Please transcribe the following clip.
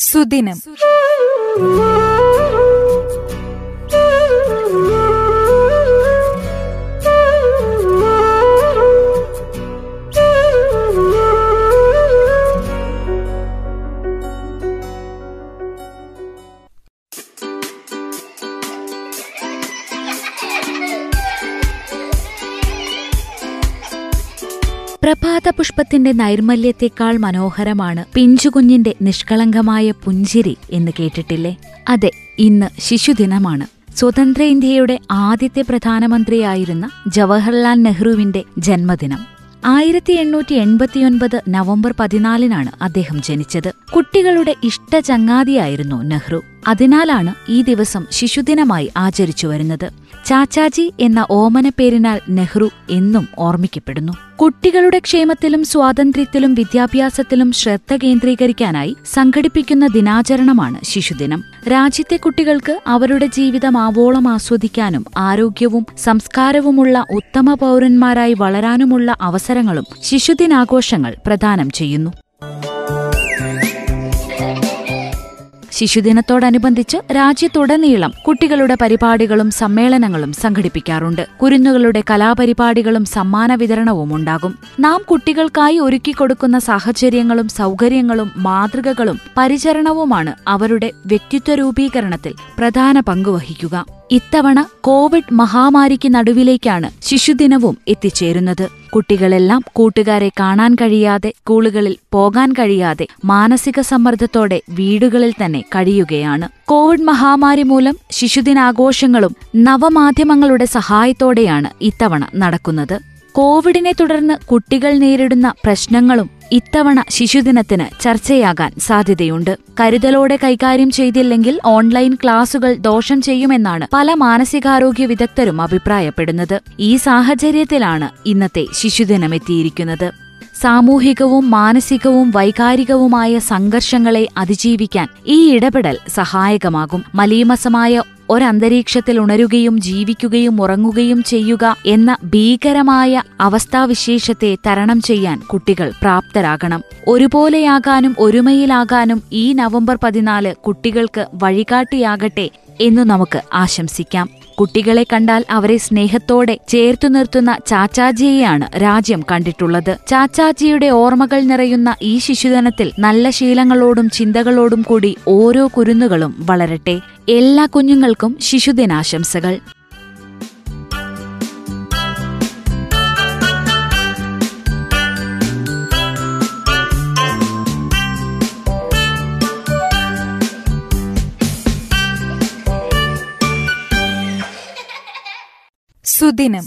സുദിനം. പ്രഭാതപുഷ്പത്തിന്റെ നൈർമല്യത്തെക്കാൾ മനോഹരമാണ് പിഞ്ചുകുഞ്ഞിന്റെ നിഷ്കളങ്കമായ പുഞ്ചിരി എന്ന് കേട്ടിട്ടില്ലേ? അതെ ഇന്ന് ശിശുദിനമാണ്. സ്വതന്ത്ര ഇന്ത്യയുടെ ആദ്യത്തെ പ്രധാനമന്ത്രിയായിരുന്ന ജവഹർലാൽ നെഹ്റുവിന്റെ ജന്മദിനം. ആയിരത്തി എണ്ണൂറ്റി എൺപത്തിയൊൻപത് നവംബർ പതിനാലിനാണ് അദ്ദേഹം ജനിച്ചത്. കുട്ടികളുടെ ഇഷ്ടചങ്ങാതിയായിരുന്നു നെഹ്റു. അതിനാലാണ് ഈ ദിവസം ശിശുദിനമായി ആചരിച്ചു വരുന്നത്. ചാച്ചാജി എന്ന ഓമനപ്പേരിനാൽ നെഹ്റു എന്നും ഓർമ്മിക്കപ്പെടുന്നു. കുട്ടികളുടെ ക്ഷേമത്തിലും സ്വാതന്ത്ര്യത്തിലും വിദ്യാഭ്യാസത്തിലും ശ്രദ്ധ കേന്ദ്രീകരിക്കാനായി സംഘടിപ്പിക്കുന്ന ദിനാചരണമാണ് ശിശുദിനം. രാജ്യത്തെ കുട്ടികൾക്ക് അവരുടെ ജീവിതം ആവോളം ആസ്വദിക്കാനും ആരോഗ്യവും സംസ്കാരവുമുള്ള ഉത്തമ പൗരന്മാരായി വളരാനുമുള്ള അവസരങ്ങളും ശിശുദിനാഘോഷങ്ങൾ പ്രദാനം ചെയ്യുന്നു. ശിശുദിനത്തോടനുബന്ധിച്ച് രാജ്യത്തുടനീളം കുട്ടികളുടെ പരിപാടികളും സമ്മേളനങ്ങളും സംഘടിപ്പിക്കാറുണ്ട്. കുരുന്നുകളുടെ കലാപരിപാടികളും സമ്മാന വിതരണവും ഉണ്ടാകും. നാം കുട്ടികൾക്കായി ഒരുക്കിക്കൊടുക്കുന്ന സാഹചര്യങ്ങളും സൗകര്യങ്ങളും മാതൃകകളും പരിചരണവുമാണ് അവരുടെ വ്യക്തിത്വ രൂപീകരണത്തിൽ പ്രധാന പങ്കുവഹിക്കുക ഇത്തവണ കോവിഡ് മഹാമാരിക്ക് നടുവിലേക്കാണ് ശിശുദിനവും എത്തിച്ചേരുന്നത്. കുട്ടികളെല്ലാം കൂട്ടുകാരെ കാണാൻ കഴിയാതെ സ്കൂളുകളിൽ പോകാൻ കഴിയാതെ മാനസിക സമ്മർദ്ദത്തോടെ വീടുകളിൽ തന്നെ കഴിയുകയാണ്. കോവിഡ് മഹാമാരി മൂലം ശിശുദിനാഘോഷങ്ങളും നവമാധ്യമങ്ങളുടെ സഹായത്തോടെയാണ് ഇത്തവണ നടക്കുന്നത്. കോവിഡിനെ തുടർന്ന് കുട്ടികൾ നേരിടുന്ന പ്രശ്നങ്ങളും ഇത്തവണ ശിശുദിനത്തിന് ചർച്ചയാകാൻ സാധ്യതയുണ്ട്. കരുതലോടെ കൈകാര്യം ചെയ്തില്ലെങ്കിൽ ഓൺലൈൻ ക്ലാസുകൾ ദോഷം ചെയ്യുമെന്നാണ് പല മാനസികാരോഗ്യ വിദഗ്ധരും അഭിപ്രായപ്പെടുന്നത്. ഈ സാഹചര്യത്തിലാണ് ഇന്നത്തെ ശിശുദിനം എത്തിയിരിക്കുന്നത് സാമൂഹികവും മാനസികവും വൈകാരികവുമായ സംഘർഷങ്ങളെ അതിജീവിക്കാൻ ഈ ഇടപെടൽ സഹായകമാകും. മലീമസമായ ഒരന്തരീക്ഷത്തിൽ ഉണരുകയും ജീവിക്കുകയും ഉറങ്ങുകയും ചെയ്യുക എന്ന ഭീകരമായ അവസ്ഥാവിശേഷത്തെ തരണം ചെയ്യാൻ കുട്ടികൾ പ്രാപ്തരാകണം. ഒരുപോലെയാകാനും ഒരുമയിലാകാനും ഈ നവംബർ പതിനാല് കുട്ടികൾക്ക് വഴികാട്ടിയാകട്ടെ എന്നു നമുക്ക് ആശംസിക്കാം. കുട്ടികളെ കണ്ടാൽ അവരെ സ്നേഹത്തോടെ ചേർത്തു നിർത്തുന്ന ചാച്ചാജിയെയാണ് രാജ്യം കണ്ടിട്ടുള്ളത്. ചാച്ചാജിയുടെ ഓർമ്മകൾ നിറയുന്ന ഈ ശിശുദിനത്തിൽ നല്ല ശീലങ്ങളോടും ചിന്തകളോടും കൂടി ഓരോ കുരുന്നുകളും വളരട്ടെ. എല്ലാ കുഞ്ഞുങ്ങൾക്കും ശിശുദിനാശംസകൾ. സുദിനം.